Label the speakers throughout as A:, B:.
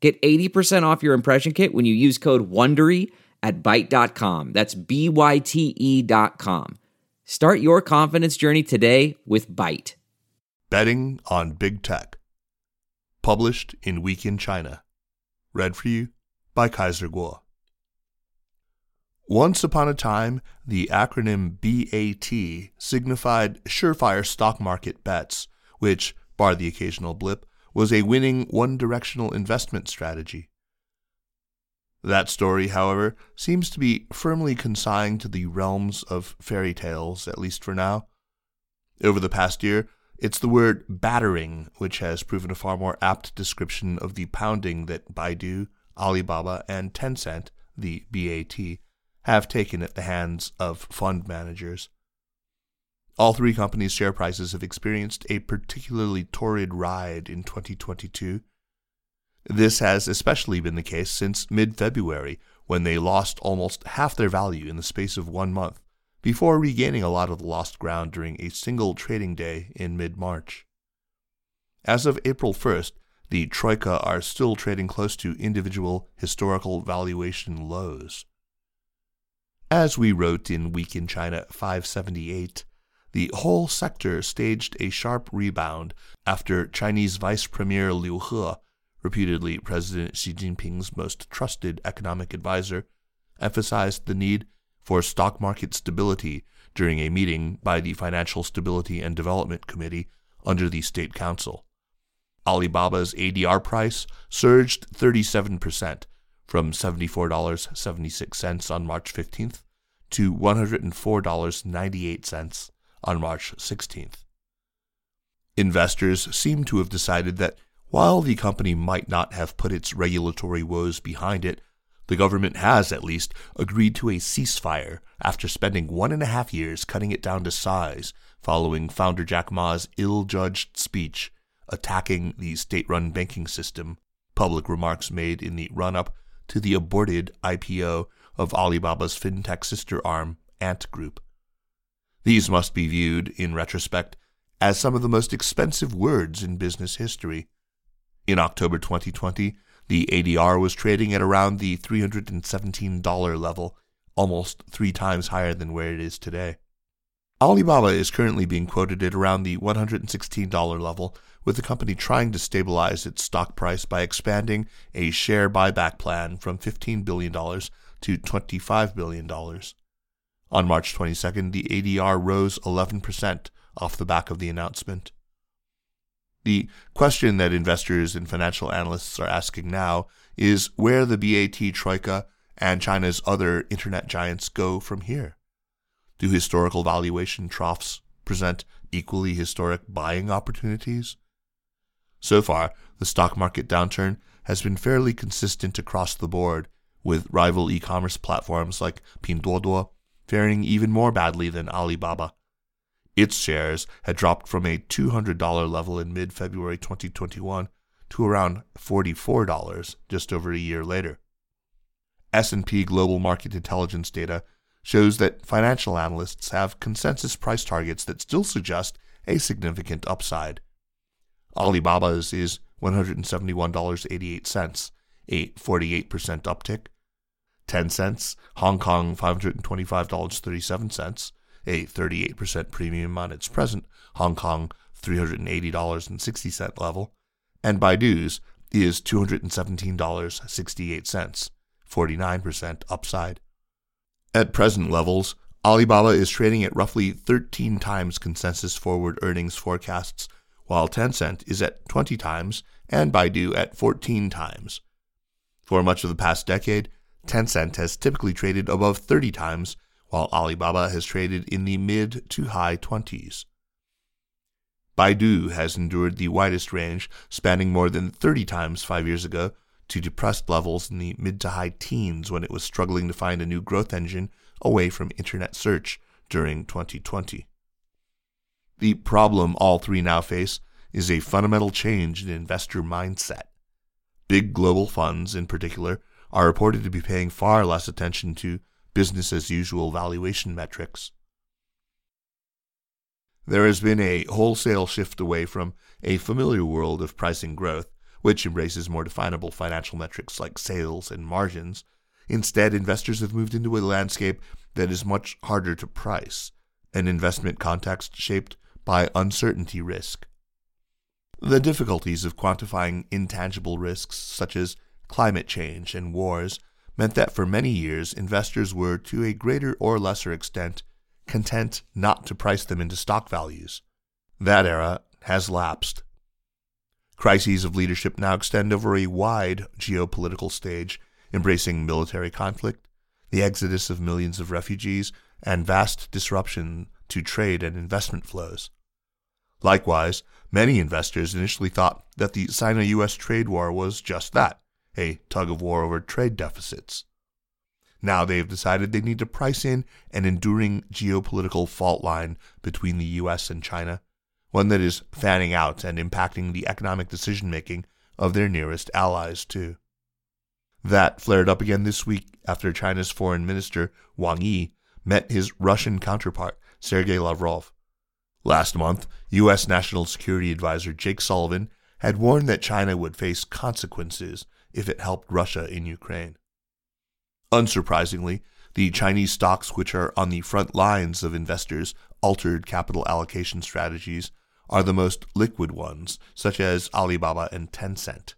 A: Get 80% off your impression kit when you use code WONDERY at Byte.com. That's B-Y-T-E dot com. Start your confidence journey today with Byte.
B: Betting on Big Tech. Published in Week in China. Read for you by Kaiser Kuo. Once upon a time, the acronym BAT signified surefire stock market bets, which, bar the occasional blip, was a winning one directional investment strategy. That story, however, seems to be firmly consigned to the realms of fairy tales, at least for now. Over the past year, it's the word battering which has proven a far more apt description of the pounding that Baidu, Alibaba, and Tencent, the BAT, have taken at the hands of fund managers. All three companies' share prices have experienced a particularly torrid ride in 2022. This has especially been the case since mid February, when they lost almost half their value in the space of one month, before regaining a lot of the lost ground during a single trading day in mid March. As of April 1st, the Troika are still trading close to individual historical valuation lows. As we wrote in Week in China 578, the whole sector staged a sharp rebound after Chinese Vice Premier Liu He, reputedly President Xi Jinping's most trusted economic advisor, emphasized the need for stock market stability during a meeting by the Financial Stability and Development Committee under the State Council. Alibaba's ADR price surged 37% from $74.76 on March 15th to $104.98 on March 16th. Investors seem to have decided that while the company might not have put its regulatory woes behind it, the government has at least agreed to a ceasefire after spending one and a half years cutting it down to size following founder Jack Ma's ill judged speech attacking the state run banking system, public remarks made in the run up to the aborted IPO of Alibaba's fintech sister arm, Ant Group. These must be viewed, in retrospect, as some of the most expensive words in business history. In October 2020, the ADR was trading at around the $317 level, almost three times higher than where it is today. Alibaba is currently being quoted at around the $116 level, with the company trying to stabilize its stock price by expanding a share buyback plan from $15 billion to $25 billion. On March 22nd, the ADR rose 11% off the back of the announcement. The question that investors and financial analysts are asking now is where the BAT Troika and China's other internet giants go from here. Do historical valuation troughs present equally historic buying opportunities? So far, the stock market downturn has been fairly consistent across the board, with rival e commerce platforms like Pinduoduo faring even more badly than Alibaba. Its shares had dropped from a $200 level in mid February 2021 to around $44 just over a year later. S&P Global Market Intelligence data shows that financial analysts have consensus price targets that still suggest a significant upside. Alibaba's is $171.88, a 48% uptick. Tencent's, Hong Kong $525.37, a 38% premium on its present Hong Kong $380.60 level. And Baidu's is $217.68, 49% upside. At present levels, Alibaba is trading at roughly 13 times consensus forward earnings forecasts, while Tencent is at 20 times and Baidu at 14 times. For much of the past decade, Tencent has typically traded above 30 times, while Alibaba has traded in the mid to high 20s. Baidu has endured the widest range, spanning more than 30 times five years ago to depressed levels in the mid to high teens when it was struggling to find a new growth engine away from internet search during 2020. The problem all three now face is a fundamental change in investor mindset. Big global funds, in particular, are reported to be paying far less attention to business as usual valuation metrics. There has been a wholesale shift away from a familiar world of pricing growth, which embraces more definable financial metrics like sales and margins. Instead, investors have moved into a landscape that is much harder to price, an investment context shaped by uncertainty risk. The difficulties of quantifying intangible risks, such as climate change and wars, meant that for many years investors were, to a greater or lesser extent, content not to price them into stock values. That era has lapsed. Crises of leadership now extend over a wide geopolitical stage, embracing military conflict, the exodus of millions of refugees, and vast disruption to trade and investment flows. Likewise, many investors initially thought that the Sino US trade war was just that a tug of war over trade deficits. Now they have decided they need to price in an enduring geopolitical fault line between the US and China, one that is fanning out and impacting the economic decision making of their nearest allies, too. That flared up again this week after China's foreign minister, Wang Yi, met his Russian counterpart, Sergei Lavrov. Last month, U.S. National Security Advisor Jake Sullivan had warned that China would face consequences if it helped Russia in Ukraine. Unsurprisingly, the Chinese stocks which are on the front lines of investors' altered capital allocation strategies are the most liquid ones, such as Alibaba and Tencent.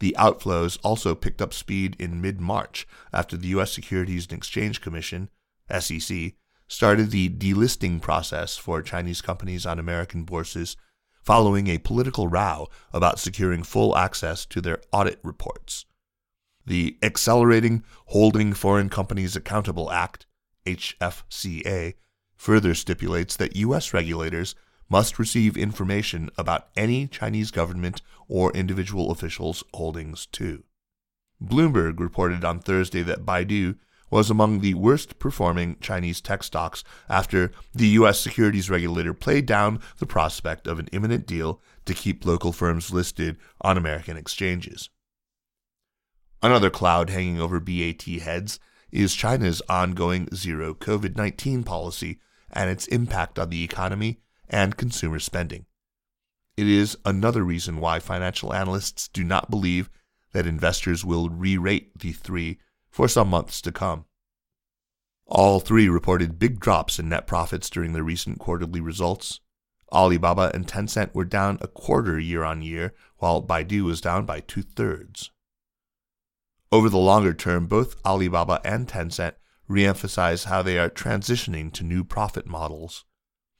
B: The outflows also picked up speed in mid March after the U.S. Securities and Exchange Commission, SEC, started the delisting process for Chinese companies on American bourses following a political row about securing full access to their audit reports. The Accelerating Holding Foreign Companies Accountable Act, HFCA, further stipulates that U.S. regulators must receive information about any Chinese government or individual officials' holdings too. Bloomberg reported on Thursday that Baidu was among the worst performing Chinese tech stocks after the U.S. securities regulator played down the prospect of an imminent deal to keep local firms listed on American exchanges. Another cloud hanging over BAT heads is China's ongoing zero COVID 19 policy and its impact on the economy and consumer spending. It is another reason why financial analysts do not believe that investors will re rate the three for some months to come. All three reported big drops in net profits during their recent quarterly results. Alibaba and Tencent were down a quarter year on year, while Baidu was down by two thirds. Over the longer term, both Alibaba and Tencent reemphasize how they are transitioning to new profit models.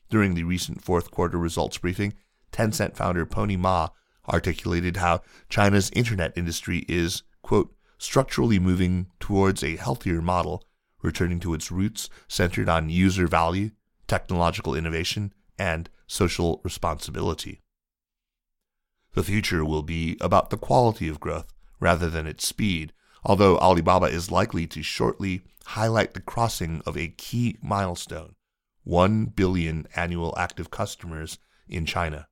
B: During the recent fourth quarter results briefing, Tencent founder Pony Ma articulated how China's internet industry is, quote, structurally moving towards a healthier model, returning to its roots centered on user value, technological innovation, and social responsibility. The future will be about the quality of growth rather than its speed, although Alibaba is likely to shortly highlight the crossing of a key milestone 1 billion annual active customers in China.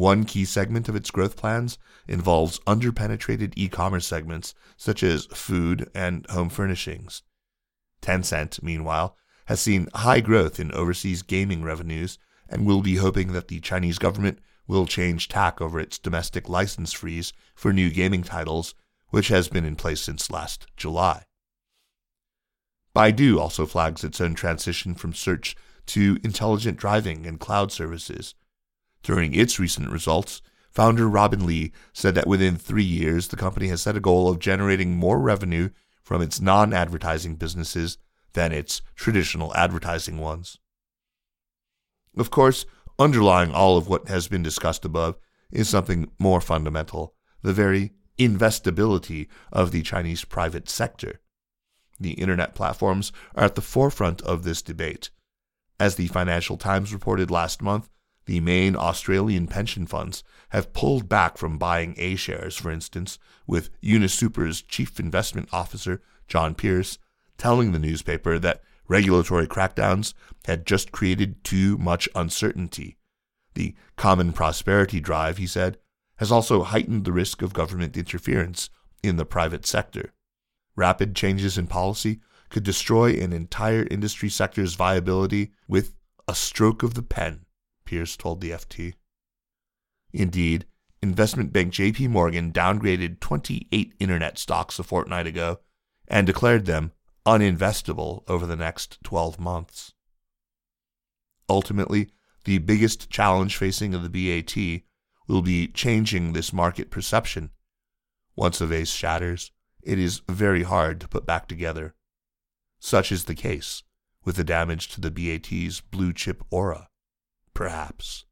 B: One key segment of its growth plans involves underpenetrated e commerce segments such as food and home furnishings. Tencent, meanwhile, has seen high growth in overseas gaming revenues and will be hoping that the Chinese government will change tack over its domestic license freeze for new gaming titles, which has been in place since last July. Baidu also flags its own transition from search to intelligent driving and cloud services. During its recent results, founder Robin Li said that within three years, the company has set a goal of generating more revenue from its non advertising businesses than its traditional advertising ones. Of course, underlying all of what has been discussed above is something more fundamental the very investability of the Chinese private sector. The internet platforms are at the forefront of this debate. As the Financial Times reported last month, The main Australian pension funds have pulled back from buying A shares, for instance, with Unisuper's chief investment officer, John Pearce, telling the newspaper that regulatory crackdowns had just created too much uncertainty. The common prosperity drive, he said, has also heightened the risk of government interference in the private sector. Rapid changes in policy could destroy an entire industry sector's viability with a stroke of the pen, Pearce told the FT. Indeed, investment bank JP Morgan downgraded 28 internet stocks a fortnight ago and declared them uninvestable over the next 12 months. Ultimately, the biggest challenge facing the BAT will be changing this market perception. Once a vase shatters, it is very hard to put back together. Such is the case with the damage to the BAT's blue chip aura, perhaps.